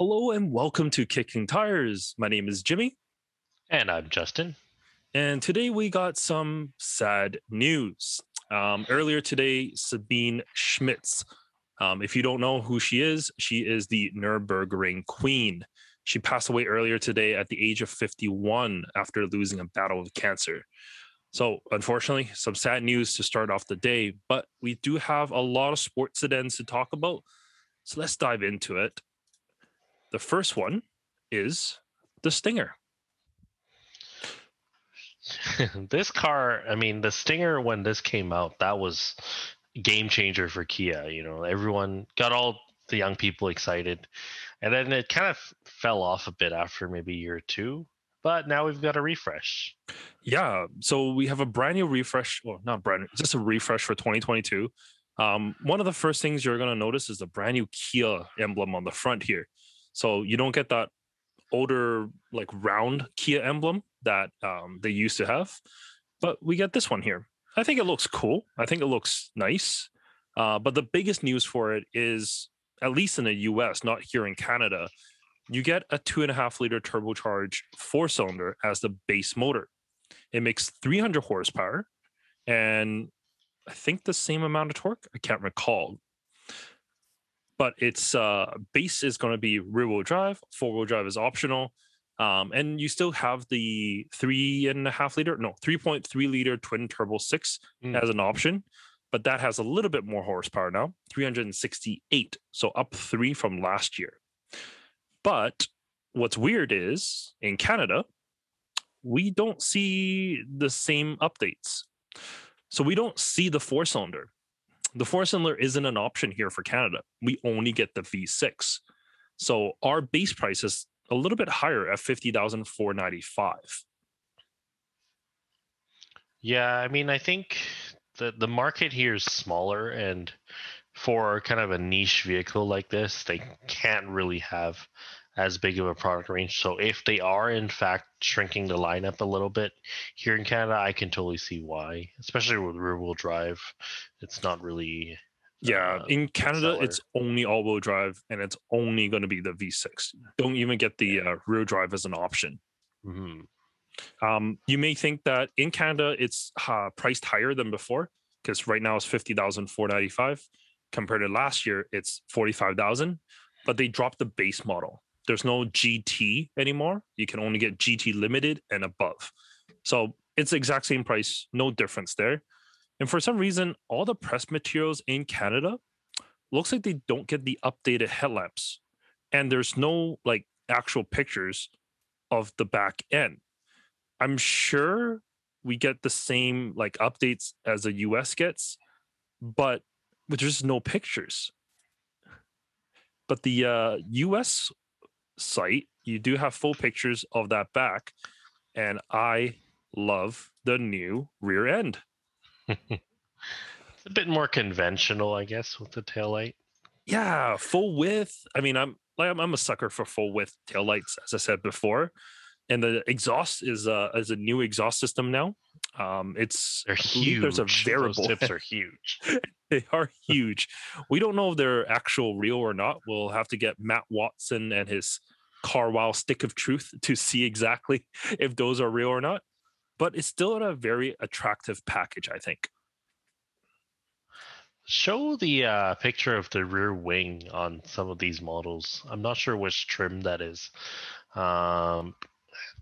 Hello and welcome to Kicking Tires. My name is Jimmy, And I'm Justin. and today we got some sad news. Um, earlier today, Sabine Schmitz. Um, if you don't know who she is, she is the Nürburgring Queen. She passed away earlier today at the age of 51 after losing a battle with cancer. So, unfortunately, some sad news to start off the day, but we do have a lot of sports events to talk about. So, let's dive into it. The first one is the Stinger. this car, I mean, the Stinger when this came out, that was game changer for Kia. You know, everyone got all the young people excited, and then it kind of fell off a bit after maybe a year or two. But now we've got a refresh. Yeah, so we have a brand new refresh, well, not brand new, just a refresh for 2022. Um, one of the first things you're going to notice is the brand new Kia emblem on the front here. So you don't get that older, like round Kia emblem that um, they used to have, but we get this one here. I think it looks cool. I think it looks nice. Uh, but the biggest news for it is, at least in the US, not here in Canada, you get a two and a half liter turbocharged four cylinder as the base motor. It makes 300 horsepower and I think the same amount of torque. I can't recall. But its uh, base is going to be rear wheel drive, four wheel drive is optional. Um, and you still have the three and a half liter, no, 3.3 liter twin turbo six Mm. as an option. But that has a little bit more horsepower now, 368. So up three from last year. But what's weird is in Canada, we don't see the same updates. So we don't see the four cylinder. The four cylinder isn't an option here for Canada. We only get the V6. So our base price is a little bit higher at 50,495. Yeah, I mean, I think the the market here is smaller, and for kind of a niche vehicle like this, they can't really have as big of a product range. So if they are in fact shrinking the lineup a little bit here in Canada, I can totally see why. Especially with rear wheel drive, it's not really. Yeah, uh, in Canada, seller. it's only all wheel drive and it's only going to be the V6. Don't even get the uh, rear drive as an option. mhm. Um, you may think that in Canada it's uh, priced higher than before because right now it's fifty thousand four ninety five. Compared to last year, it's forty five thousand. But they dropped the base model. There's no GT anymore. You can only get GT limited and above. So it's the exact same price, no difference there. And for some reason, all the press materials in Canada looks like they don't get the updated headlamps, and there's no like actual pictures of the back end. I'm sure we get the same like updates as the US gets, but there's no pictures. But the uh, US site, you do have full pictures of that back, and I love the new rear end. It's a bit more conventional, I guess, with the taillight. Yeah, full width. I mean, I'm like I'm, a sucker for full width taillights, as I said before. And the exhaust is a is a new exhaust system now. Um, it's They're huge. There's a Those variable. tips are huge. they are huge. We don't know if they're actual real or not. We'll have to get Matt Watson and his Carwow stick of truth to see exactly if those are real or not. But it's still a very attractive package, I think. Show the uh, picture of the rear wing on some of these models. I'm not sure which trim that is. Um,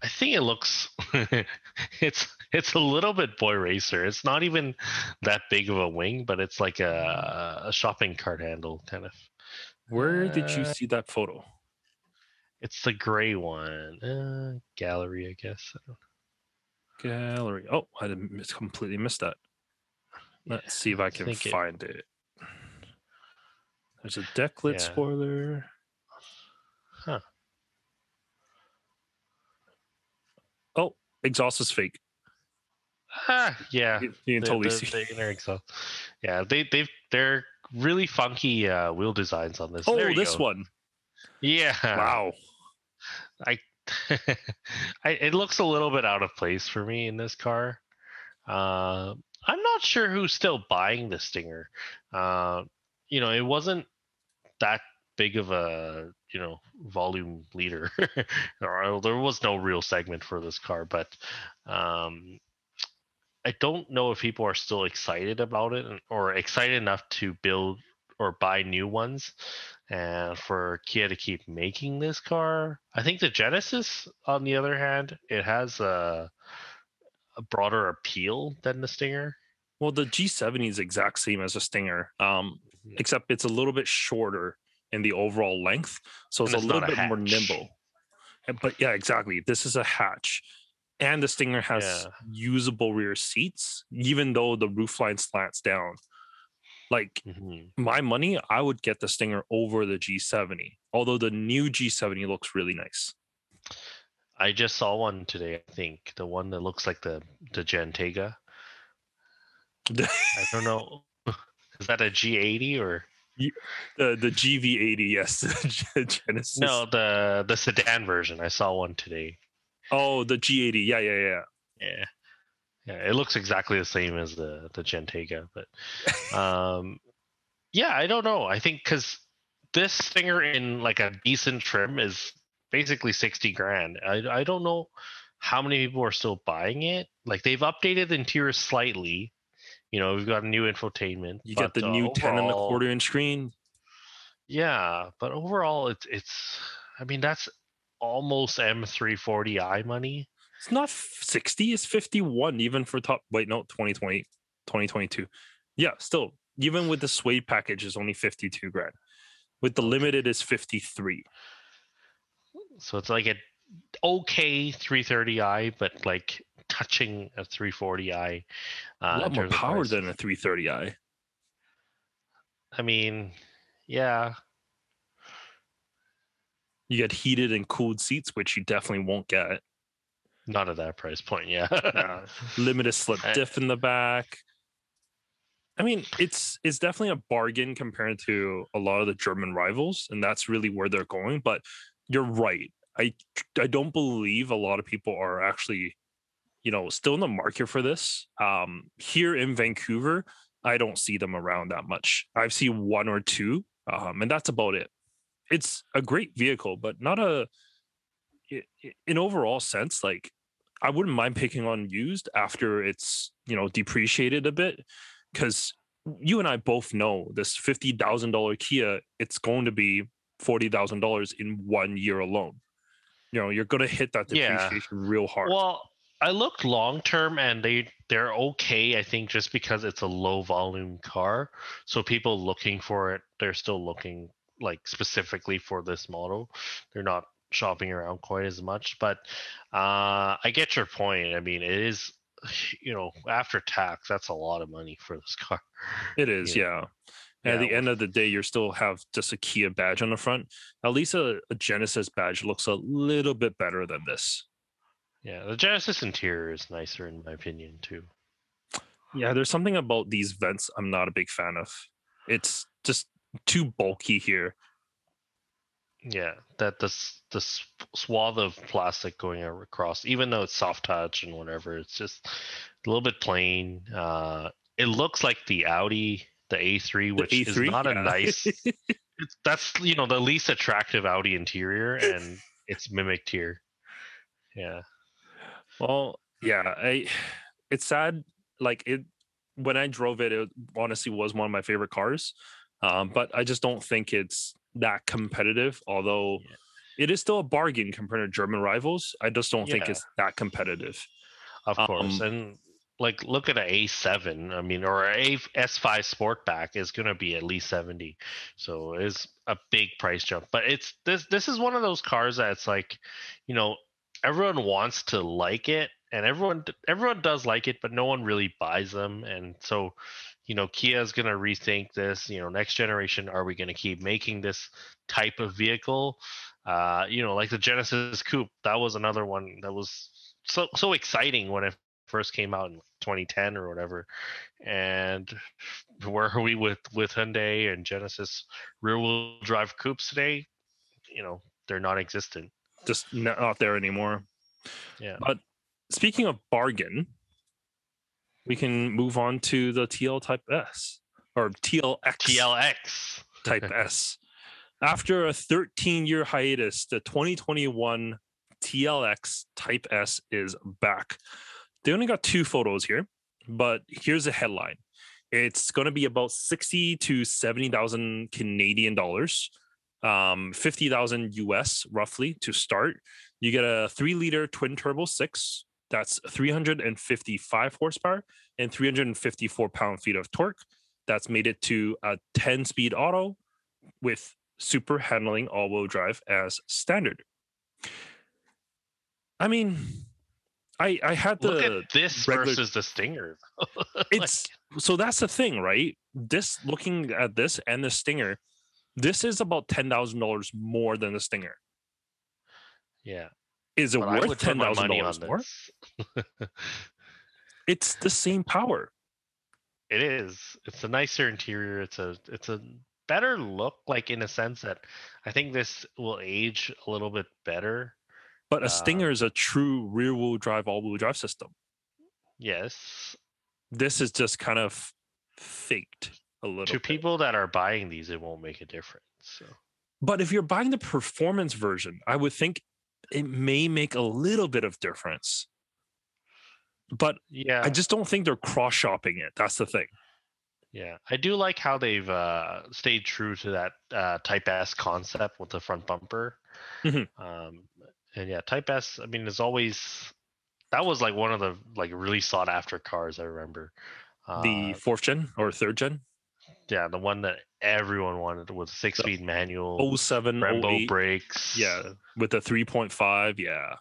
I think it looks it's it's a little bit boy racer. It's not even that big of a wing, but it's like a, a shopping cart handle kind of. Where did you Uh, see that photo? It's the gray one. Uh, gallery, I guess. I don't- Gallery. Oh, I didn't completely missed that. Let's see if I can it- find it. There's a deck lit Yeah. spoiler. Huh. Oh, exhaust is fake. Ah, yeah. You, you can totally the, see. the inner exhaust. Yeah, they they they're really funky uh, wheel designs on this. oh, this go. one. Yeah. Wow. I, I it looks a little bit out of place for me in this car. Uh, I'm not sure who's still buying the Stinger. Uh, you know, it wasn't that big of a you know volume leader. there was no real segment for this car, but um, I don't know if people are still excited about it or excited enough to build or buy new ones and for Kia to keep making this car. I think the Genesis, on the other hand, it has a, a broader appeal than the Stinger. Well, the G70 is exact same as a Stinger, um, mm-hmm. except it's a little bit shorter in the overall length, so it's, it's a little bit a more nimble. But yeah, exactly. This is a hatch, and the Stinger has yeah. usable rear seats, even though the roofline slants down. Like mm-hmm. my money, I would get the Stinger over the G70, although the new G70 looks really nice. I just saw one today. I think the one that looks like the the Bentayga. I don't know. Is that a G80 or the the GV80? Yes, Genesis. No, the the sedan version. I saw one today. Oh, the G80. Yeah, yeah, yeah. Yeah. Yeah, it looks exactly the same as the the Bentayga, but um, yeah, I don't know. I think because this Stinger in like a decent trim is basically sixty grand. I I don't know how many people are still buying it. Like they've updated the interior slightly. You know, we've got a new infotainment. You got the new overall, ten and a quarter inch screen. Yeah, but overall, it's it's. I mean, that's almost M340i money. It's not 60, it's 51 even for top wait, no, 2020, 2022. Yeah, still, even with the suede package is only 52 grand. With the limited is 53. So it's like an okay 330i, but like touching a 340i. Uh, a lot more power than a 330i. I mean, yeah. You get heated and cooled seats, which you definitely won't get. Not at that price point, yeah. yeah. Limited slip diff in the back. I mean, it's it's definitely a bargain compared to a lot of the German rivals, and that's really where they're going. But you're right. I I don't believe a lot of people are actually, you know, still in the market for this. Um, here in Vancouver, I don't see them around that much. I've seen one or two, um, and that's about it. It's a great vehicle, but not a in overall sense. Like I wouldn't mind picking on used after it's you know depreciated a bit, because you and I both know this fifty thousand dollar Kia, it's going to be forty thousand dollars in one year alone. You know, you're going to hit that depreciation yeah. real hard. Well, I looked long term, and they they're okay. I think just because it's a low volume car, so people looking for it, they're still looking like specifically for this model. They're not shopping around quite as much. But uh, I get your point. I mean, it is, you know, after tax, that's a lot of money for this car. It is, you yeah. yeah. At the end of the day, you still have just a Kia badge on the front. At least a, a Genesis badge looks a little bit better than this. Yeah, the Genesis interior is nicer in my opinion too. Yeah, there's something about these vents I'm not a big fan of. It's just too bulky here. Yeah, that this the swath of plastic going across, even though it's soft touch and whatever, it's just a little bit plain. Uh, it looks like the Audi, the A3, which A3? is not yeah. a nice. that's you know the least attractive Audi interior, and it's mimicked here. Yeah. Well, yeah, I. It's sad. Like it when I drove it, it honestly was one of my favorite cars. Um, but I just don't think it's that competitive, although yeah. it is still a bargain compared to German rivals. I just don't yeah. think it's that competitive. Of course. Um, and like look at an A7, I mean, or a S5 Sportback is going to be at least 70. So it's a big price jump. But it's this this is one of those cars that's like, you know, everyone wants to like it and everyone everyone does like it, but no one really buys them. And so you know, Kia is going to rethink this. You know, next generation, are we going to keep making this type of vehicle? Uh, you know, like the Genesis Coupe, that was another one that was so so exciting when it first came out in 2010 or whatever. And where are we with with Hyundai and Genesis rear wheel drive coupes today? You know, they're non-existent. Just not there anymore. Yeah. But speaking of bargain, we can move on to the TL Type S or TLX. TLX Type S. After a 13 year hiatus, the 2021 TLX Type S is back. They only got two photos here, but here's a headline. It's going to be about 60 to 70,000 Canadian dollars, um, 50,000 US roughly to start. You get a three liter twin turbo six, that's 355 horsepower and 354 pound feet of torque. That's made it to a 10 speed auto with super handling all wheel drive as standard. I mean, I I had the Look at this regular- versus the Stinger. it's so that's the thing, right? This looking at this and the Stinger, this is about ten thousand dollars more than the Stinger. yeah. Is it But worth ten thousand dollars on more? this. It's the same power. It is. It's a nicer interior. It's a it's a better look, like in a sense that I think this will age a little bit better. But a Uh, Stinger is a true rear wheel drive, all wheel drive system. Yes. This is just kind of faked a little. To bit. people that are buying these, it won't make a difference. So But if you're buying the performance version, I would think it may make a little bit of difference. But yeah, I just don't think they're cross shopping it. That's the thing. yeah, I do like how they've uh, stayed true to that uh, Type S concept with the front bumper. Mhm. Um, and yeah, Type S. I mean, is always that was like one of the like really sought after cars. I remember. the Uh, fourth gen or third gen, yeah, the one that everyone wanted with six speed manual, 07, Brembo 08, brakes. Yeah. with the 3.5. Yeah.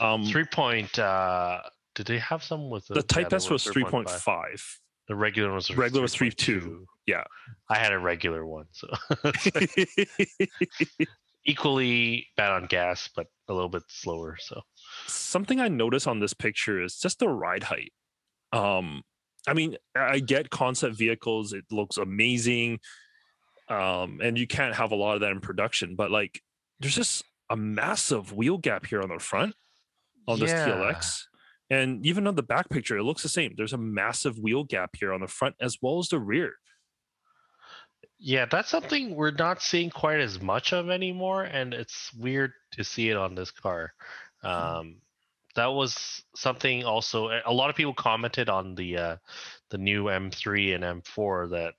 Um, three point. Uh, did they have some with the, the Type they S was 3.5. The regular was Regular was 3.2, 3.2. yeah. I had a regular one, so equally bad on gas, but a little bit slower. So Something I notice on this picture is just the ride height. Um, I mean, I get concept vehicles, it looks amazing. Um, and you can't have a lot of that in production, but like there's just a massive wheel gap here on the front on this Yeah. TLX. And even on the back picture, it looks the same. There's a massive wheel gap here on the front as well as the rear. yeah, that's something we're not seeing quite as much of anymore, and it's weird to see it on this car. Um, that was something also. A lot of people commented on the uh, the new M3 and M4 that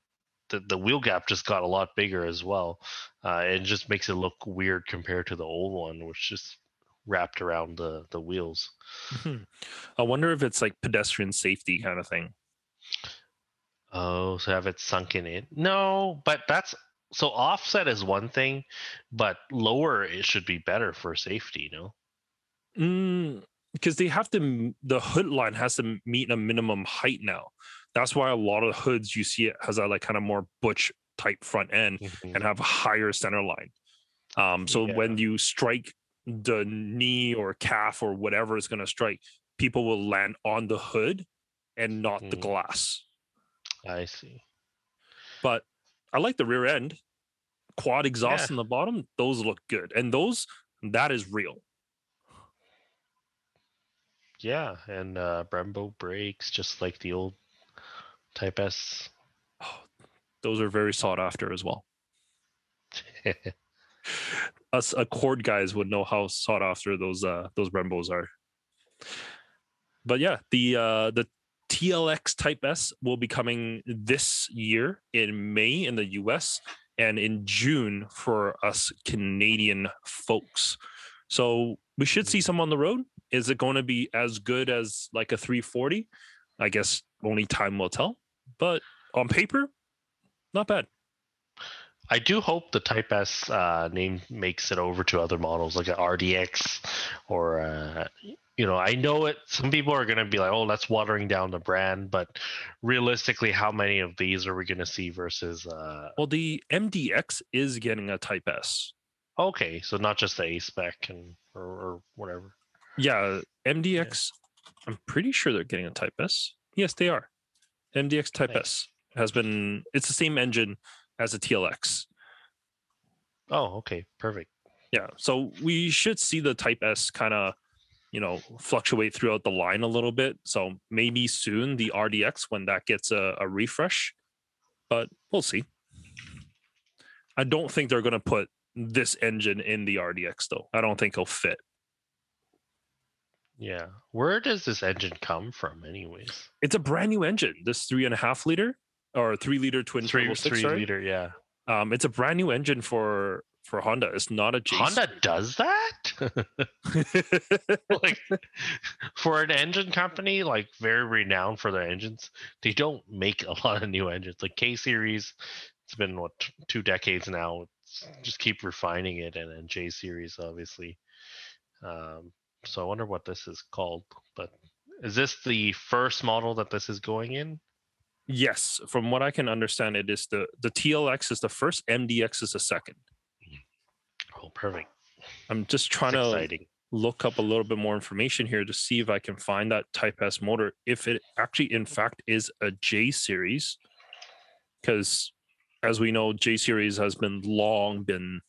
the, the wheel gap just got a lot bigger as well. Uh, it just makes it look weird compared to the old one, which just wrapped around the the wheels. I wonder if it's like pedestrian safety kind of thing. Oh, so have it sunken in? No, but that's so offset is one thing, but lower it should be better for safety. No. Mm, because they have to the hood line has to meet a minimum height now that's why a lot of hoods you see it has a like kind of more butch type front end Mhm. and have a higher center line um so when you strike the knee or calf or whatever is going to strike people will land on the hood and not the Mhm. glass I see. but i like the rear end quad exhaust Yeah. in the bottom those look good and those that is real Yeah, and uh, Brembo brakes, just like the old Type S. those are very sought after as well us Accord guys would know how sought after those uh those Brembos are. But yeah, the uh the TLX Type S will be coming this year in May in the US and in June for us Canadian folks. So we should see some on the road. Is it going to be as good as like a 340? I guess only time will tell. But on paper, not bad. I do hope the Type S uh, name makes it over to other models like a RDX or uh, you know I know it. Some people are going to be like, "Oh, that's watering down the brand," but realistically, how many of these are we going to see versus? Uh, Well, the MDX is getting a Type S. okay, so not just the A spec and or, or whatever. Yeah, MDX. I'm pretty sure they're getting a Type S. Yes, they are. MDX Type Nice. S has been. It's the same engine as a TLX. Oh, okay, perfect. Yeah, so we should see the Type S kind of, you know, fluctuate throughout the line a little bit. So maybe soon the RDX when that gets a, a refresh, but we'll see. I don't think they're going to put this engine in the RDX though. I don't think it'll fit. Yeah. Where does this engine come from, anyways? It's a brand new engine. This three and a half liter or three liter twin Three, turbo six. three sorry. liter, yeah. Um, it's a brand new engine for for Honda. It's not a J. Honda does that? like for an engine company like very renowned for their engines they don't make a lot of new engines like k series it's been what two decades now just keep refining it and then j series obviously. Um, so i wonder what this is called but is this the first model that this is going in? Yes, from what I can understand, it is the the TLX is the first, MDX is the second. oh perfect. I'm just trying That's to exciting. look up a little bit more information here to see if I can find that Type S motor, if it actually, in fact, is a J series. Because as we know, J series has been long been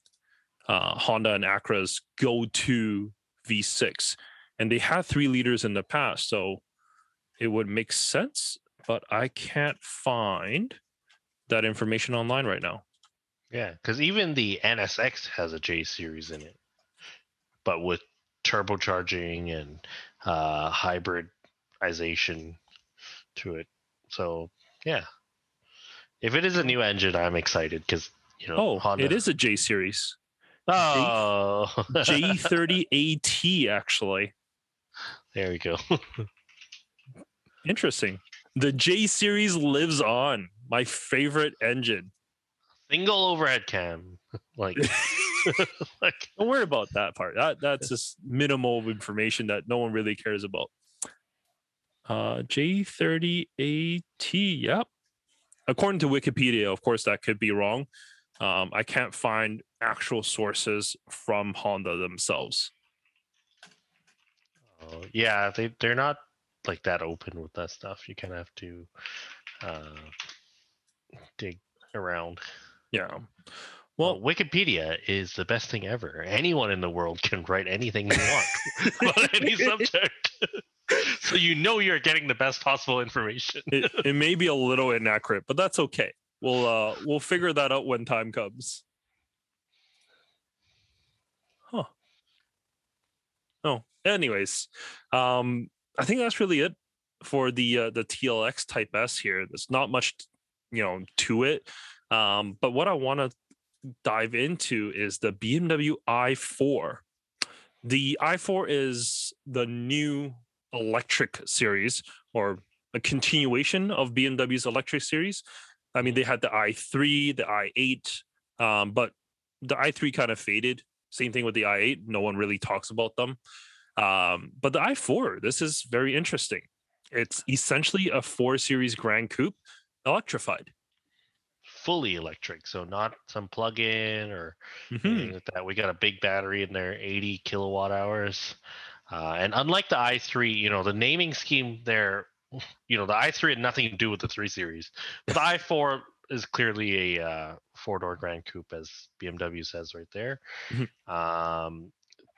uh, Honda and Acura's go to V6, and they had three liters in the past. So it would make sense, but I can't find that information online right now. yeah because even the nsx has a j series in it but with turbocharging and uh, hybridization to it. So yeah, if it is a new engine, I'm excited because you know Oh, Honda. it is a J series. Oh, J30AT, actually. there we go. Interesting. The J series lives on. My favorite engine. Single overhead cam, like, like Don't worry about that part. That that's just minimal information that no one really cares about. Uh, J30AT. Yep. According to Wikipedia, of course, that could be wrong. Um, I can't find actual sources from Honda themselves. uh, yeah, they they're not like that open with that stuff. You kind of have to uh, dig around. Yeah. Well, Well, Wikipedia is the best thing ever. Anyone in the world can write anything they want about any subject. so you know you're getting the best possible information. it, it may be a little inaccurate, but that's okay. We'll uh we'll figure that out when time comes. Huh. Oh, anyways, um, I think that's really it for the uh, the TLX Type S here. There's not much, you know, to it. Um, but what I want to dive into is the BMW i4. The i4 is the new electric series or a continuation of BMW's electric series. I mean, they had the i3, the i8, um, but the i3 kind of faded. Same thing with the i8. No one really talks about them. Um, but the i4, this is very interesting. It's essentially a four series Grand Coupe electrified. Fully electric, so not some plug-in or Mhm. anything like that. We got a big battery in there, 80 kilowatt hours. Uh, and unlike the i3, you know, the naming scheme there, you know, the i3 had nothing to do with the 3 Series. The i4 is clearly a uh, four-door Grand Coupe, as BMW says right there. Mhm. Um,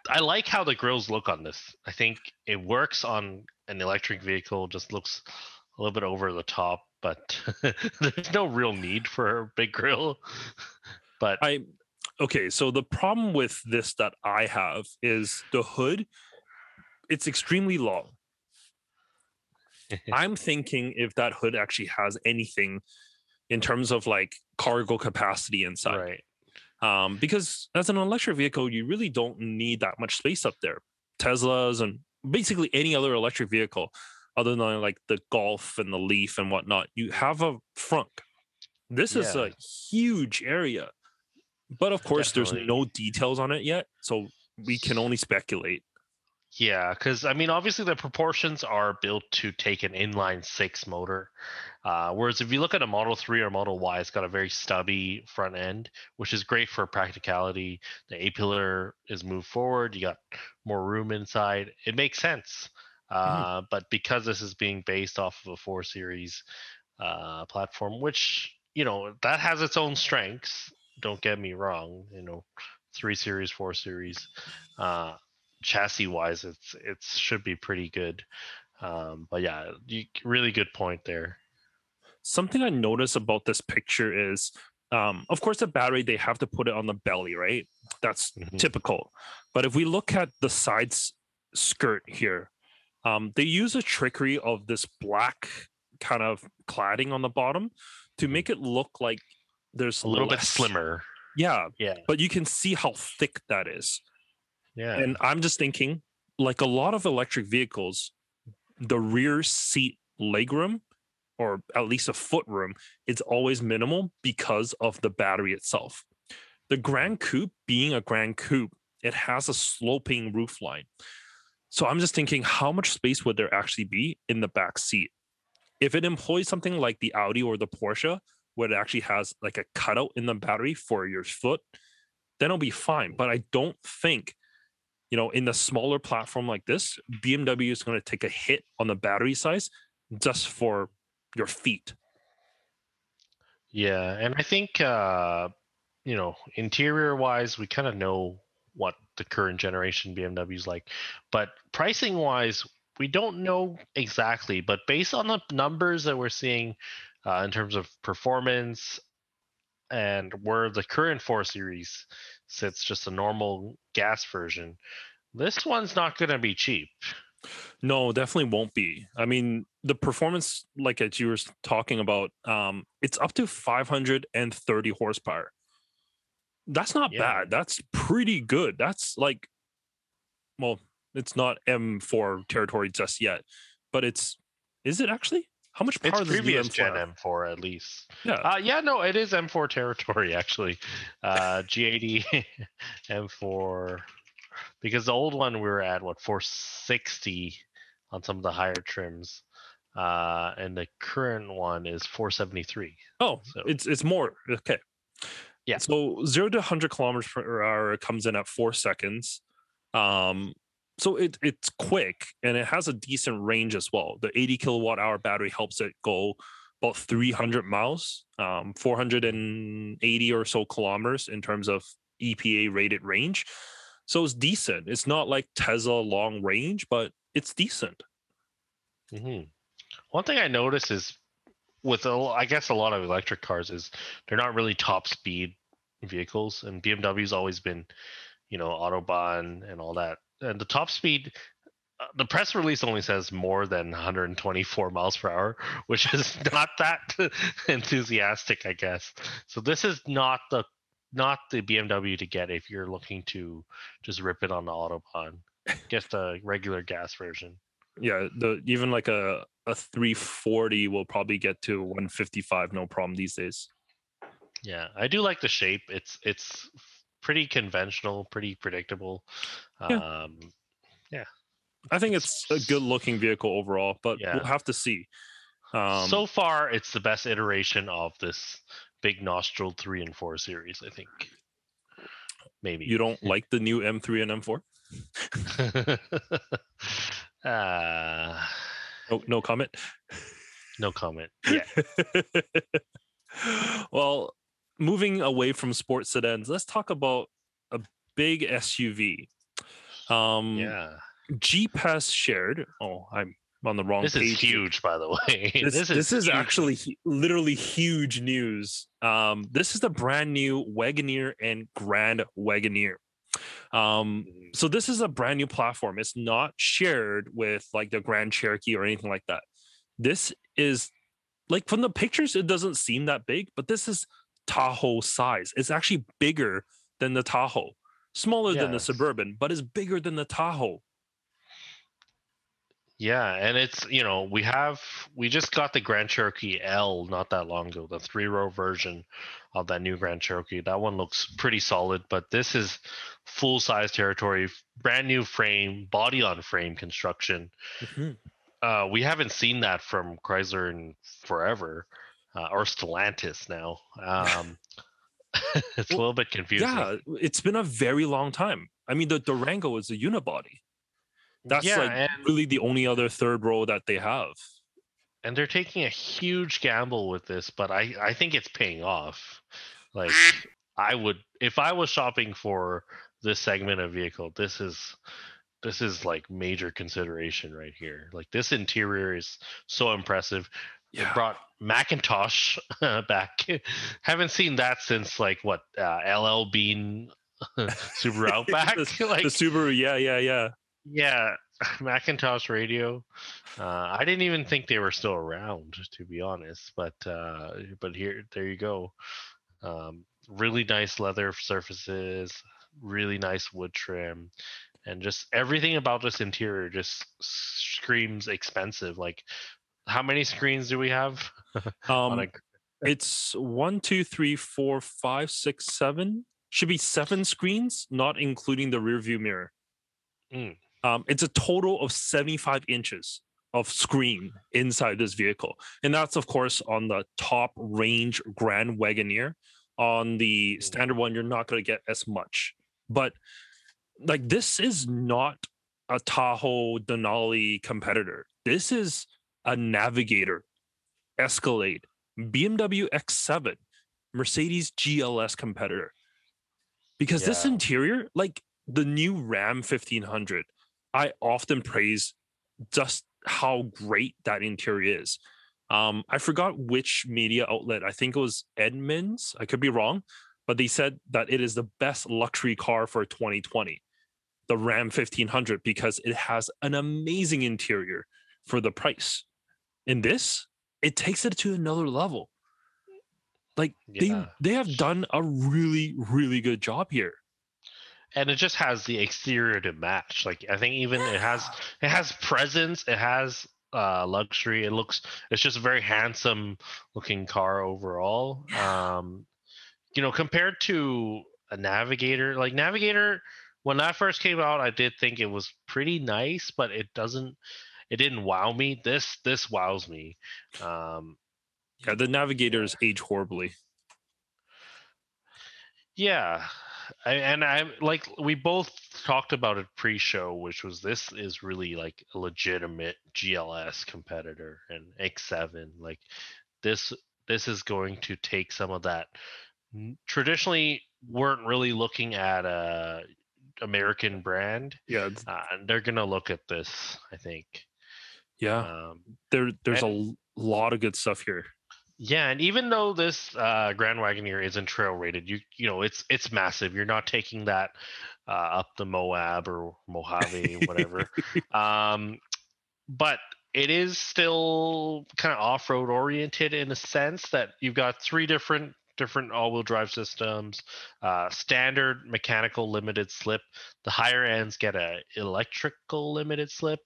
I like how the grills look on this. I think it works on an electric vehicle. Just looks a little bit over the top, but there's no real need for a big grill. But I okay, so the problem with this that I have is the hood. It's extremely long. I'm thinking if that hood actually has anything in terms of like cargo capacity inside. right. Um, because as an electric vehicle, you really don't need that much space up there. Teslas and basically any other electric vehicle, other than like the Golf and the Leaf and whatnot, you have a frunk. This is a huge area, but of course, there's no details on it yet, so we can only speculate. Yeah, because I mean, obviously the proportions are built to take an inline six motor, uh, whereas if you look at a Model Three or Model Y, it's got a very stubby front end, which is great for practicality. The A pillar is moved forward. You got more room inside. It makes sense. Uh, But because this is being based off of a four series uh, platform, which you know that has its own strengths. Don't get me wrong. You know, three series, four series. Uh, chassis wise it's it should be pretty good um but yeah you, really good point there Something I notice about this picture is Um, of course, the battery they have to put it on the belly, right? That's Mhm. typical. But if we look at the sides skirt here, um, they use a trickery of this black kind of cladding on the bottom to make it look like there's A little bit slimmer. Yeah, Yeah. but you can see how thick that is. Yeah. And I'm just thinking, like a lot of electric vehicles, the rear seat legroom, or at least a foot room, is always minimal because of the battery itself. The Grand Coupe, being a Grand Coupe, it has a sloping roof line. So I'm just thinking, how much space would there actually be in the back seat? If it employs something like the Audi or the Porsche, where it actually has like a cutout in the battery for your foot, then it'll be fine. But I don't think you know, in the smaller platform like this, BMW is going to take a hit on the battery size just for your feet. Yeah, and I think uh, you know, interior wise, we kind of know what the current generation BMW is like, but pricing wise, we don't know exactly. But based on the numbers that we're seeing uh, in terms of performance and where the current 4 Series sits, just a normal gas version, this one's not going to be cheap. No, definitely won't be. I mean, the performance, like as you were talking about, um, it's up to 530 horsepower. That's not Yeah. bad. That's pretty good. That's like, well, it's not M4 territory just yet, but it's. Is it actually? How much power It's does the previous M4 Gen have? M4 at least. Yeah. Uh, yeah, no, it is M4 territory actually. Uh, G80 M4 because the old one we were at what 460 on some of the higher trims, uh, and the current one is 473. Oh, So- it's it's more okay. Yeah. So zero to hundred kilometers per hour comes in at four seconds. Um, so it it's quick and it has a decent range as well. The eighty kilowatt hour battery helps it go about three hundred miles, um, four hundred and eighty or so kilometers in terms of EPA rated range. So it's decent. It's not like Tesla long range, but it's decent. hmm One thing I noticed is with a, I guess a lot of electric cars is they're not really top speed vehicles, and BMW's always been, you know, autobahn and all that. And the top speed, uh, the press release only says more than 124 miles per hour, which is not that enthusiastic, I guess. So this is not the not the BMW to get if you're looking to just rip it on the autobahn. Get the regular gas version. yeah the even like a a 340 will probably get to 155 no problem these days Yeah, I do like the shape. It's it's pretty conventional, pretty predictable. Yeah. Um, yeah. i think it's a good looking vehicle overall but Yeah. we'll have to see um so far, it's the best iteration of this big nostril three and four series. I think. Maybe you don't like the new m3 and m4 uh, no, no comment no comment. Yeah. well moving away from sports sedans let's talk about a big suv um Yeah. jeep has shared oh i'm on the wrong This page is huge, by the way. this, this is, huge. actually literally huge news. Um, this is the brand new Wagoneer and Grand Wagoneer. Um, Mhm. so this is a brand new platform. It's not shared with like the Grand Cherokee or anything like that. This is like from the pictures, it doesn't seem that big, but this is Tahoe size. It's actually bigger than the Tahoe, smaller than the Suburban, but is bigger than the Tahoe. Yeah, and it's you know we have we just got the Grand Cherokee L not that long ago, the three row version of that new Grand Cherokee. That one looks pretty solid, but this is full size territory, brand new frame, body on frame construction. Uh, we haven't seen that from Chrysler in forever, uh, or Stellantis now. Um, it's a little bit confusing. Yeah, it's been a very long time. I mean, the Durango is a unibody. That's yeah, like really the only other third row that they have. and they're taking a huge gamble with this, but I I think it's paying off. Like I would if I was shopping for this segment of vehicle, this is this is like major consideration right here. Like this interior is so impressive. They brought McIntosh back. Haven't seen that since like what uh, LL Bean Subaru Outback. the, like the Subaru, yeah, yeah, yeah. yeah, McIntosh Radio. Uh, I didn't even think they were still around, to be honest. But uh, but here, there you go. Um, really nice leather surfaces, really nice wood trim, and just everything about this interior just screams expensive. Like, how many screens do we have? Um, a, it's one, two, three, four, five, six, seven. Should be seven screens, not including the rear view mirror. Mm. Um, it's a total of 75 inches of screen inside this vehicle. And that's, of course, on the top range Grand Wagoneer. On the Mm. standard one, you're not going to get as much. But like, this is not a Tahoe Denali competitor. This is a Navigator, Escalade, BMW X7, Mercedes GLS competitor. Because this interior, like the new Ram 1500, I often praise just how great that interior is. Um, I forgot which media outlet. I think it was Edmunds. I could be wrong, but they said that it is the best luxury car for 2020, the Ram 1500, because it has an amazing interior for the price. In this, it takes it to another level. Like Yeah. they they have done a really really good job here. and it just has the exterior to match. Like I think even it has it has presence. It has uh luxury. It looks it's just a very handsome looking car overall. Um you know, compared to a Navigator, like Navigator when that first came out, I did think it was pretty nice, but it doesn't it didn't wow me. This this wows me. Um Yeah, the Navigators age horribly. Yeah, I, and I like we both talked about it pre-show, which was this is really like a legitimate GLS competitor and X7. Like this, this is going to take some of that. Traditionally, weren't really looking at a American brand, Yeah, uh, and they're gonna look at this. I think. Yeah. Um, There, there's a lot of good stuff here. Yeah, and even though this uh, Grand Wagoneer isn't trail rated, you you know it's it's massive. You're not taking that uh, up the Moab or Mojave, whatever. um, but it is still kind of off road oriented in a sense that you've got three different different all wheel drive systems, uh, standard mechanical limited slip. The higher ends get a electrical limited slip.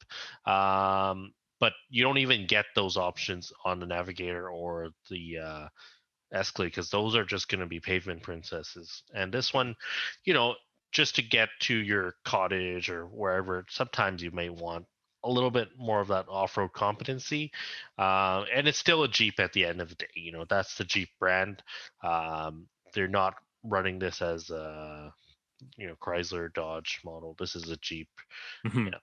Um, but you don't even get those options on the Navigator or the uh, Escalade because those are just going to be pavement princesses. And this one, you know, just to get to your cottage or wherever, sometimes you may want a little bit more of that off-road competency. Uh, and it's still a Jeep at the end of the day. You know, that's the Jeep brand. Um, they're not running this as a you know Chrysler Dodge model. This is a Jeep Mhm. Yeah.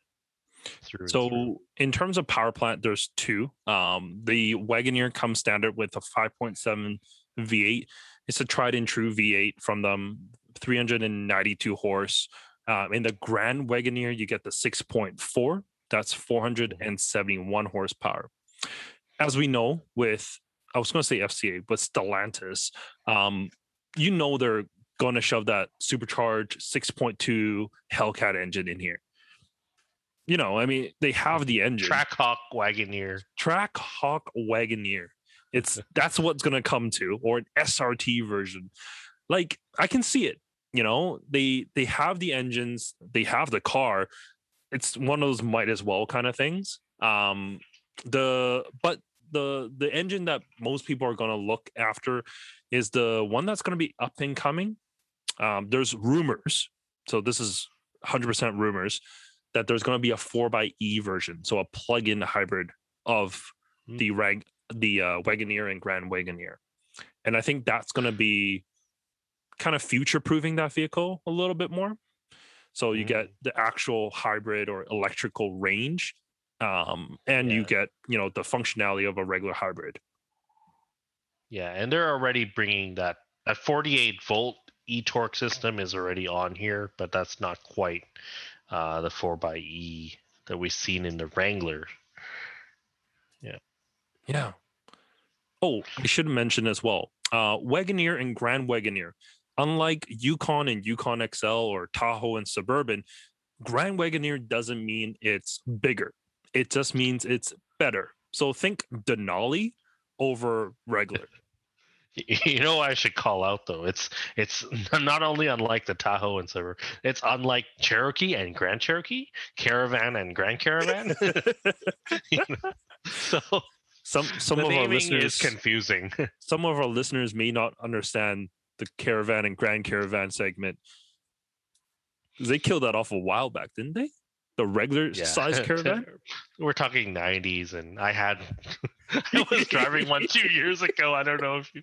Through. and through. So in terms of power plant, there's two. Um, the Wagoneer comes standard with a 5.7 V8. It's a tried and true V8 from them, 392 horse. Um, in the Grand Wagoneer, you get the 6.4. That's 471 horsepower. As we know, with I was going to say FCA, but Stellantis, um, you know they're going to shove that supercharged 6.2 Hellcat engine in here. You know, I mean, they have the engine. Trackhawk Wagoneer. Track Hawk Wagoneer. It's that's what's gonna come to, or an SRT version. Like I can see it. You know, they they have the engines, they have the car. It's one of those might as well kind of things. Um, the but the the engine that most people are gonna look after is the one that's gonna be up and coming. Um, there's rumors, so this is 100% rumors that there's going to be a 4xe version, so a plug-in hybrid of Hmm. the rag the uh, Wagoneer and Grand Wagoneer, and I think that's going to be kind of future proving that vehicle a little bit more. So you get the actual hybrid or electrical range, um, and you get you know the functionality of a regular hybrid. Yeah, and they're already bringing that that 48 volt e torque system is already on here, but that's not quite uh, the 4xe that we've seen in the Wrangler. Yeah. Yeah. Oh, I should mention as well. Uh, Wagoneer and Grand Wagoneer, unlike Yukon and Yukon XL or Tahoe and Suburban, Grand Wagoneer doesn't mean it's bigger. It just means it's better. So think Denali over regular. You know I should call out though? It's it's not only unlike the Tahoe and Silver, it's unlike Cherokee and Grand Cherokee, Caravan and Grand Caravan. You know? So Some some of our listeners is confusing. some of our listeners may not understand the caravan and grand caravan segment. They killed that off a while back, didn't they? The regular Yeah. size caravan. We're talking 90s, and I had I was driving one two years ago. I don't know if you,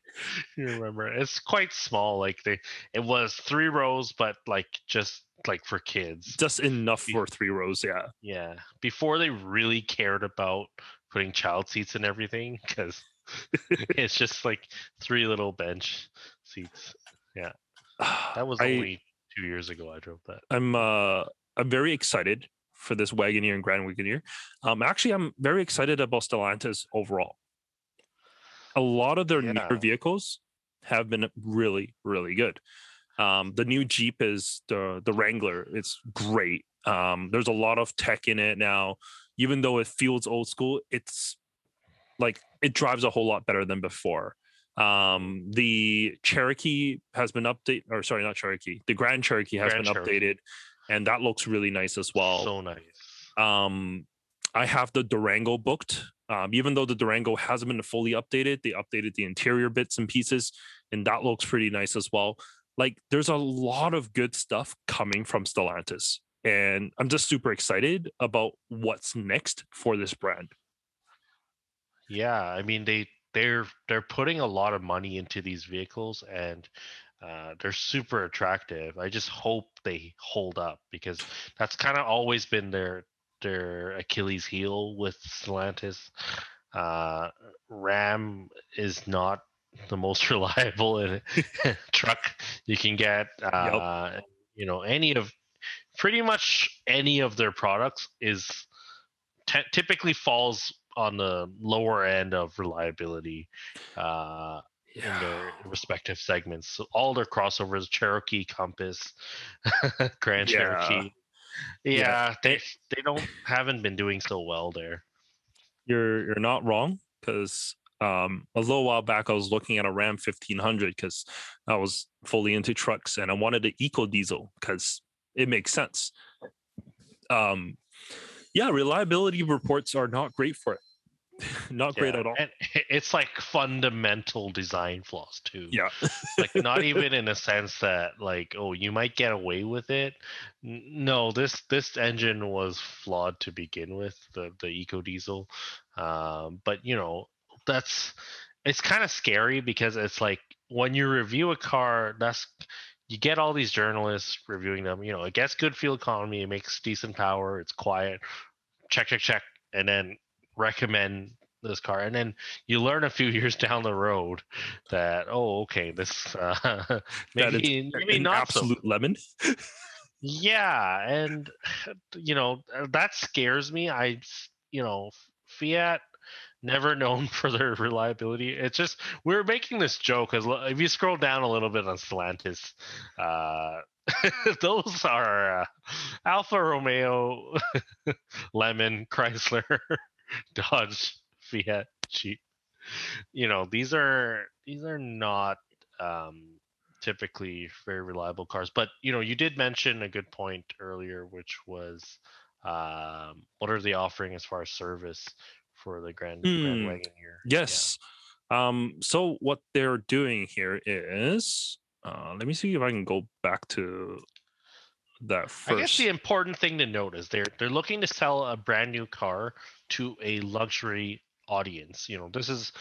you remember. It's quite small. Like they, it was three rows, but like just like for kids. Just enough for three rows, yeah. Yeah, before they really cared about putting child seats and everything, because it's just like three little bench seats. Yeah, that was I- only two years ago. I drove that. I'm uh I'm very excited for this Wagoneer and Grand Wagoneer. Um actually I'm very excited about Stellantis overall. A lot of their Yeah. newer vehicles have been really, really good. Um the new Jeep is the the Wrangler. It's great. Um there's a lot of tech in it now. Even though it feels old school, it's like it drives a whole lot better than before. Um the Cherokee has been updated or sorry, not Cherokee. The Grand Cherokee has Grand been Cherokee. updated and that looks really nice as well. so nice. Um, I have the Durango booked. Um, even though the Durango hasn't been fully updated, they updated the interior bits and pieces, and that looks pretty nice as well. Like, there's a lot of good stuff coming from Stellantis, and I'm just super excited about what's next for this brand. Yeah, I mean they they're they're putting a lot of money into these vehicles and uh, they're super attractive. I just hope they hold up because that's kind of always been their their Achilles heel with Stellantis. Uh, Ram is not the most reliable truck you can get. Uh, You know, any of pretty much any of their products is ty- typically falls on the lower end of reliability uh, in their respective segments. So all their crossovers, Cherokee, Compass, Grand Yeah. Cherokee. Yeah, Yeah. they they don't haven't been doing so well there. You're you're not wrong because um, a little while back I was looking at a Ram 1500 because I was fully into trucks and I wanted an eco diesel because it makes sense. Um, yeah, reliability reports are not great for it. not great Yeah, at all. And it's like fundamental design flaws too. Yeah. like not even in a sense that like oh you might get away with it no this this engine was flawed to begin with the the eco diesel um but you know that's it's kind of scary because it's like when you review a car that's you get all these journalists reviewing them you know it gets good fuel economy it makes decent power it's quiet check check check and then recommend this car and then you learn a few years down the road that oh okay this uh, That maybe maybe An not so absolute lemon. yeah and you know uh, that scares me. I you know fiat never known for their reliability. It's just we are making this joke because if you scroll down a little bit on stellantis uh those are uh, alfa romeo lemon chrysler dodge fiat jeep you know these are these are not um typically very reliable cars. But you know, you did mention a good point earlier, which was um, what are they offering as far as service for the Grand, Grand Hmm, Wagoneer? Yes. Um, so what they're doing here is uh, let me see if I can go back to that I guess the important thing to note is they're they're looking to sell a brand new car to a luxury audience. You know, this is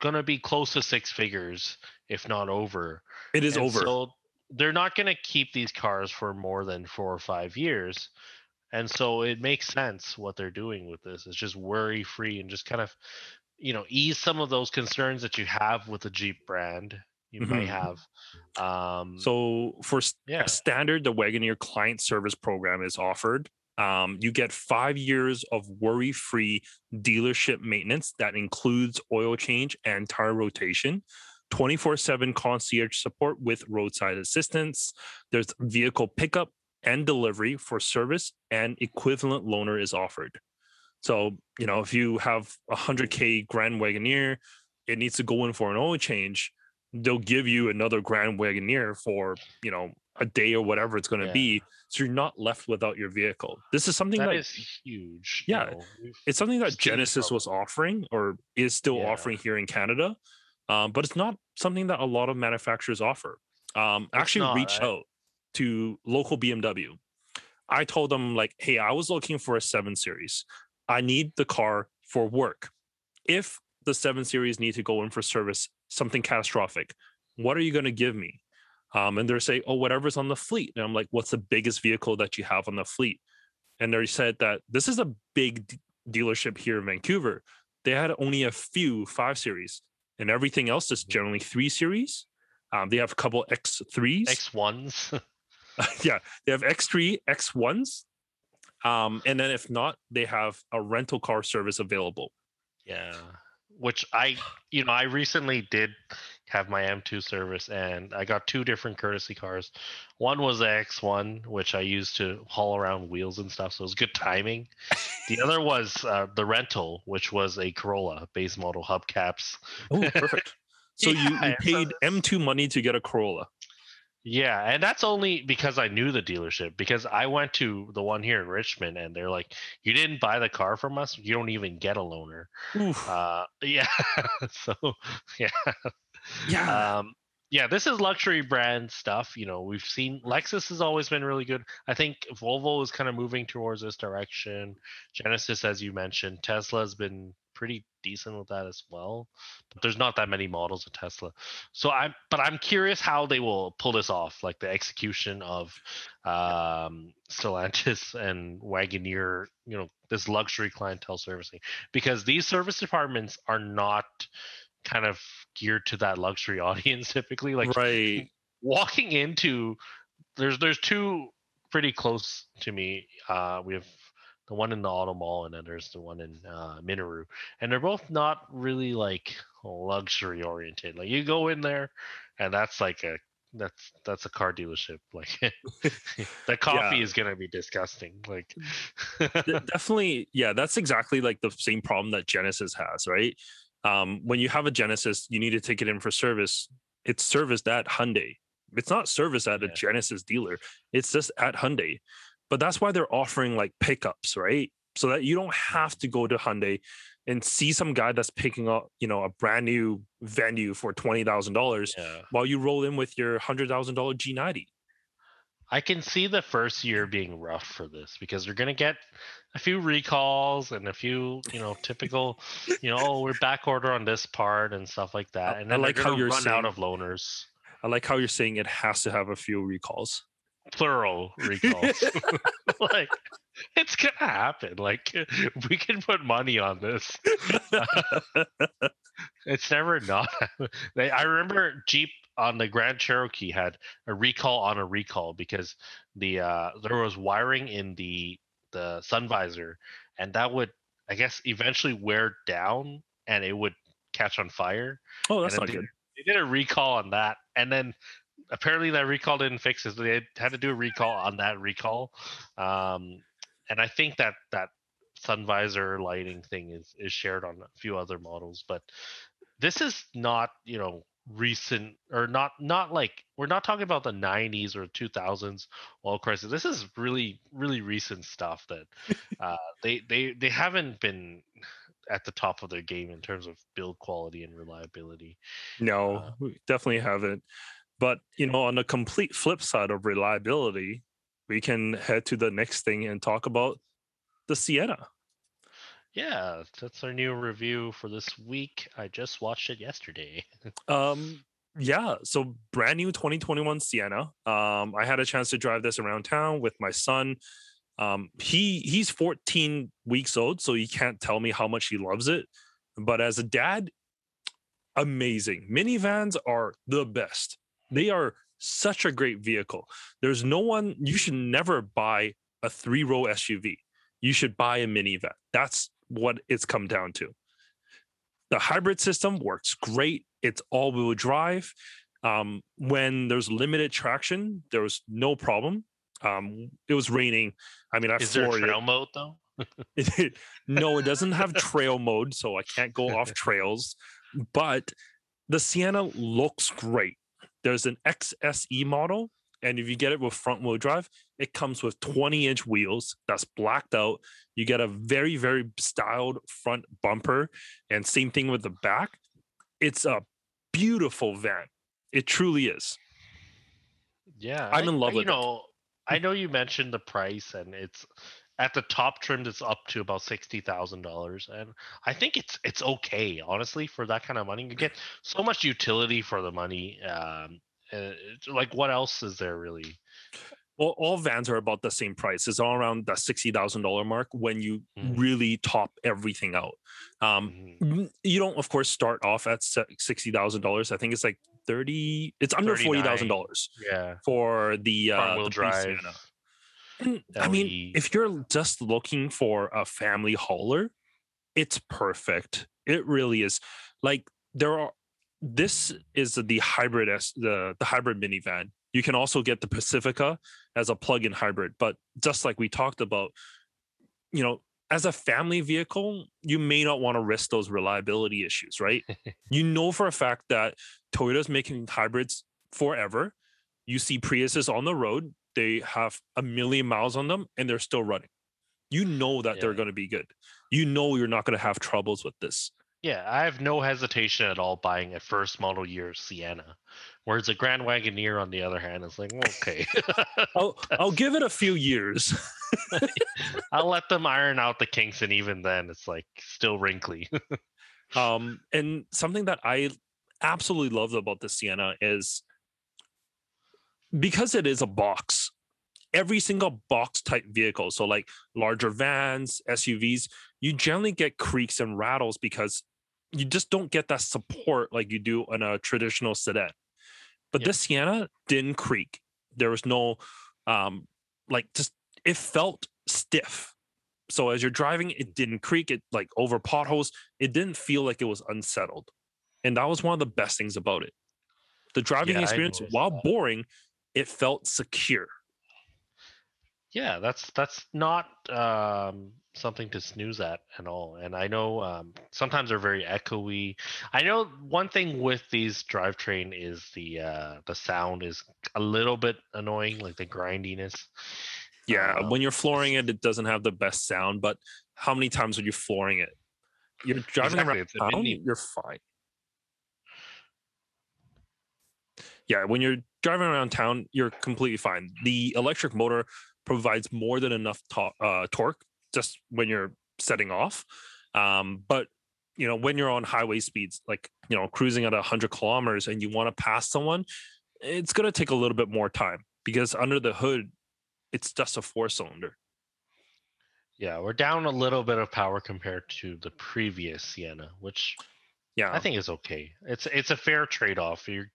gonna be close to six figures, if not over. it is And over. So they're not going to keep these cars for more than four or five years. And so it makes sense what they're doing with this. It's just worry free and just kind of, you know, ease some of those concerns that you have with the Jeep brand. You may Mhm. have. Um, So for yeah, standard, the Wagoneer client service program is offered Um, you get five years of worry free dealership maintenance that includes oil change and tire rotation. 24 7 concierge support with roadside assistance. There's vehicle pickup and delivery for service, and equivalent loaner is offered. So, you know, if you have a 100K Grand Wagoneer, it needs to go in for an oil change, they'll give you another Grand Wagoneer for, you know, a day or whatever it's going to Yeah. be. So you're not left without your vehicle. This is something That that is huge. you Yeah, know, it's something that Genesis was offering or is still Yeah. offering here in Canada, um, but it's not something that a lot of manufacturers offer. Um, actually, not, reached out to local BMW. I told them like, "Hey, I was looking for a seven series. I need the car for work. If the seven series need to go in for service, something catastrophic, what are you going to give me?" Um, and they're saying, "Oh, whatever's on the fleet." And I'm like, "What's the biggest vehicle that you have on the fleet?" And they said that this is a big d- dealership here in Vancouver. They had only a few five series, and everything else is generally three series. Um, they have a couple X3s. X1s. yeah, they have X3, X1s. Um, and then if not, they have a rental car service available. Yeah. Which I, you know, I recently did have my M2 service and I got two different courtesy cars. One was the X1, which I used to haul around wheels and stuff. So it was good timing. The other was uh, the rental, which was a Corolla base model hubcaps. Oh, perfect. So you, Yeah, you so paid M2 money to get a Corolla. Yeah, and that's only because I knew the dealership. Because I went to the one here in Richmond, and they're like, "You didn't buy the car from us. You don't even get a loaner." Uh, yeah. so, yeah. yeah. Um, yeah, this is luxury brand stuff. You know, we've seen Lexus has always been really good. I think Volvo is kind of moving towards this direction. Genesis, as you mentioned, Tesla has been pretty decent with that as well. But there's not that many models of Tesla. So I'm but I'm curious how they will pull this off, like the execution of um Stellantis and Wagoneer, you know, this luxury clientele servicing. Because these service departments are not kind of geared to that luxury audience typically. Like right. walking into there's there's two pretty close to me. Uh, we have the one in the auto mall and then there's the one in uh, Minoru, and they're both not really like luxury oriented. Like you go in there, and that's like a that's that's a car dealership. Like the coffee Yeah. is gonna be disgusting. Like definitely yeah that's exactly like the same problem that genesis has right um, when you have a genesis you need to take it in for service it's serviced at hyundai it's not serviced at a genesis dealer it's just at hyundai but that's why they're offering like pickups right so that you don't have to go to hyundai and see some guy that's picking up you know a brand new venue for $20000 while you roll in with your $100000 g90 I can see the first year being rough for this because you're gonna get a few recalls and a few, you know, typical, you know, oh, we're back order on this part and stuff like that. And I then like how you're run saying- out of loaners. i like how you're saying it has to have a few recalls Plural recalls. like it's gonna happen. Like we can put money on this. It's never not. they, I remember Jeep on the Grand Cherokee had a recall on a recall because the uh, there was wiring in the the sun visor, and that would I guess eventually wear down, and it would catch on fire. oh that's not then good They did a recall on that, and then apparently that recall didn't fix it. They had to do a recall on that recall, um, and I think that that sun visor lighting thing is is shared on a few other models, but this is not you know recent or not not like we're not talking about the 90s or 2000s oil crisis this is really really recent stuff that uh they they they haven't been at the top of their game in terms of build quality and reliability No, Uh, we definitely haven't. But you know, on the complete flip side of reliability, we can head to the next thing and talk about the Sienna. yeah that's our new review for this week i just watched it yesterday Um, yeah, so brand new 2021 Sienna. Um, I had a chance to drive this around town with my son. Um, he he's 14 weeks old, so he can't tell me how much he loves it. But as a dad, amazing. Minivans are the best. They are such a great vehicle. There's no one you should never buy a three row SUV. You should buy a minivan. That's what it's come down to. The hybrid system works great. It's all wheel drive. Um, when there's limited traction, there was no problem. Um, it was raining. I mean, I Is there floored it. trail mode though? no, it doesn't have trail mode, so I can't go off trails. But the Sienna looks great. There's an XSE model, and if you get it with front wheel drive, it comes with 20 inch wheels that's blacked out. You get a very, very styled front bumper, and same thing with the back. It's a beautiful van. It truly is. Yeah, I'm in love you with it. You know, I know you mentioned the price, and it's at the top trimmed. It's up to about sixty thousand dollars, and I think it's it's okay, honestly, for that kind of money. You get so much utility for the money. Um, uh, like what else is there really? Well, all vans are about the same price. It's all around the sixty thousand dollar mark when you Mhm. really top everything out. Um, Mhm. Mm, you don't of course start off at sixty thousand dollars i think it's like 30 it's under forty thousand dollars Yeah, for the uh front wheel drive. Sienna. And, i mean LE. if you're just looking for a family hauler it's perfect. It really is. Like there are this is the hybrid s the the hybrid minivan. You can also get the pacifica as a plug-in hybrid but just like we talked about you know as a family vehicle you may not want to risk those reliability issues right? You know for a fact that toyota's making hybrids forever. You see priuses on the road they have a million miles on them and they're still running you know that they're going to be good you know you're not going to have troubles with this Yeah, I have no hesitation at all buying a first model year Sienna. Whereas a Grand Wagoneer, on the other hand, is like, okay, I'll I'll give it a few years. I'll let them iron out the kinks, and even then, it's like still wrinkly. Um, and something that I absolutely love about the Sienna is because it is a box. Every single box type vehicle, so like larger vans, SUVs, you generally get creaks and rattles because you just don't get that support like you do in a traditional sedan. But Yep. this Sienna didn't creak. There was no, um, like just it felt stiff. So as you're driving, it didn't creak. It like over potholes. It didn't feel like it was unsettled, and that was one of the best things about it. The driving Yeah, experience, while that. boring, it felt secure. Yeah, that's that's not um, something to snooze at at all. And I know um, sometimes they're very echoey. I know one thing with these drivetrain is the uh, the sound is a little bit annoying, like the grindiness. Yeah, Um, when you're flooring it, it doesn't have the best sound. But how many times are you flooring it? You're driving Exactly, around town, you're fine. Yeah, when you're driving around town, you're completely fine. The electric motor provides more than enough to- uh, torque just when you're setting off. Um, but you know, when you're on highway speeds, like you know, cruising at 100 kilometers, and you want to pass someone, it's going to take a little bit more time because under the hood, it's just a four cylinder. Yeah, we're down a little bit of power compared to the previous Sienna, which Yeah, I think is okay. It's it's a fair trade off. You're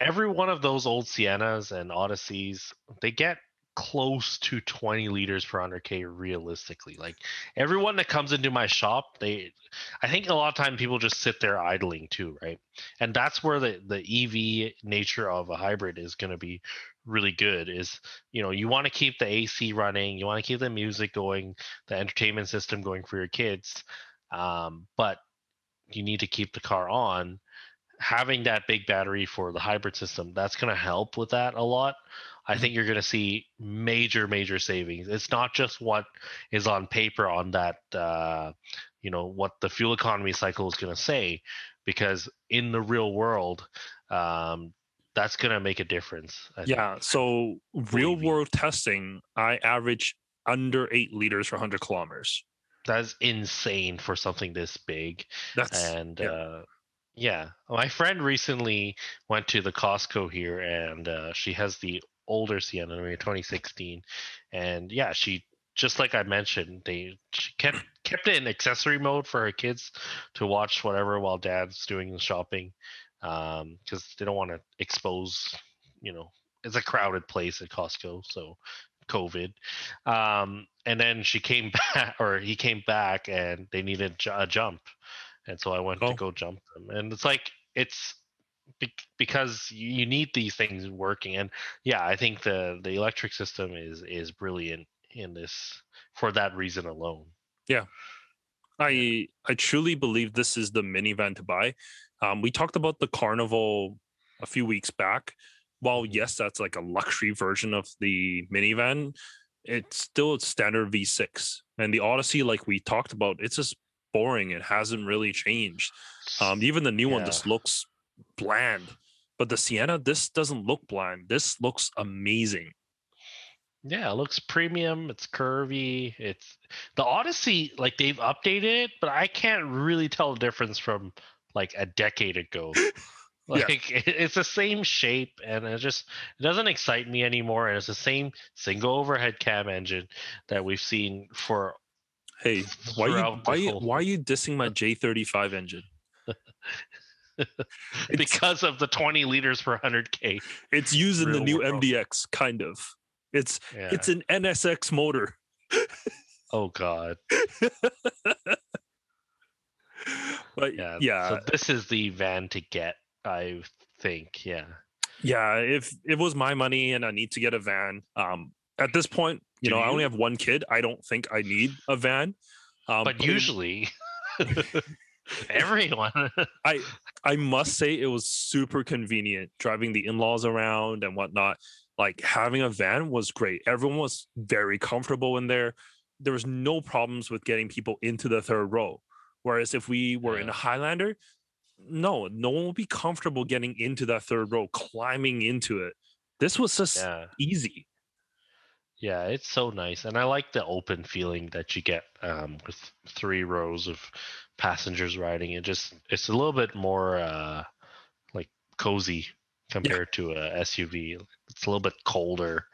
every one of those old Siennas and Odysseys, they get close to 20 liters per 100k realistically. Like everyone that comes into my shop, they I think a lot of time people just sit there idling too, right? And that's where the the EV nature of a hybrid is going to be really good is you know you want to keep the AC running, you want to keep the music going, the entertainment system going for your kids. Um, but you need to keep the car on having that big battery for the hybrid system that's going to help with that a lot i think you're going to see major major savings it's not just what is on paper on that uh, you know what the fuel economy cycle is going to say because in the real world um, that's going to make a difference I think. Yeah. So real EV. world testing, I average under eight liters for 100 kilometers. that's insane for something this big That's and yeah. uh yeah my friend recently went to the costco here and uh she has the older sienna maybe 2016 and yeah she just like i mentioned they she kept kept it in accessory mode for her kids to watch whatever while dad's doing the shopping um because they don't want to expose you know it's a crowded place at costco so COVID. Um, and then she came back, or he came back, and they needed a jump, and so I went Oh. to go jump them. And it's like it's be- because you need these things working. And yeah, I think the the electric system is is brilliant in this for that reason alone. Yeah. I I truly believe this is the minivan to buy. Um, we talked about the Carnival a few weeks back. While Mhm. yes, that's like a luxury version of the minivan, it's still a standard V6. And the Odyssey, like we talked about, it's just boring. It hasn't really changed. Um, even the new one Yeah. just looks bland. But the Sienna, this doesn't look bland. This looks amazing. Yeah, it looks premium. It's curvy. It's the Odyssey, like they've updated it, but I can't really tell the difference from like a decade ago. Like it- it's the same shape, and it just it doesn't excite me anymore. And it's the same single overhead cam engine that we've seen for Hey, why you why whole- why are you dissing my J35 engine? because of the 20 liters per 100k. It's using the new world. MDX, kind of. It's Yeah. it's an NSX motor. oh god. But Yeah. yeah, So this is the van to get. I think. Yeah. yeah. If it was my money and I need to get a van, um, at this point, you Do know, I only have one kid. I don't think I need a van. Um, but in- usually everyone I I must say it was super convenient driving the in-laws around and whatnot. Like having a van was great. Everyone was very comfortable in there. There was no problems with getting people into the third row. Whereas if we were in a Highlander, no, no one would be comfortable getting into that third row, climbing into it. This was just yeah easy. yeah it's so nice and i like the open feeling that you get um, with three rows of passengers riding it just it's a little bit more uh, like cozy compared to a suv it's a little bit colder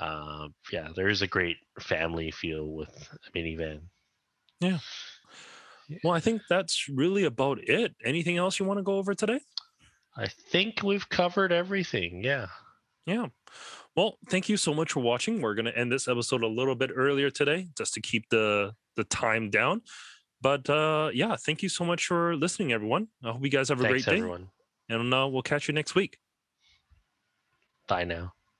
uh, yeah there is a great family feel with a minivan yeah Well, I think that's really about it. Anything else you want to go over today? i think we've covered everything yeah Yeah. Well, thank you so much for watching. We're going to end this episode a little bit earlier today just to keep the the time down. But uh yeah, thank you so much for listening everyone. I hope you guys have a thanks great day everyone and uh, we'll catch you next week. bye now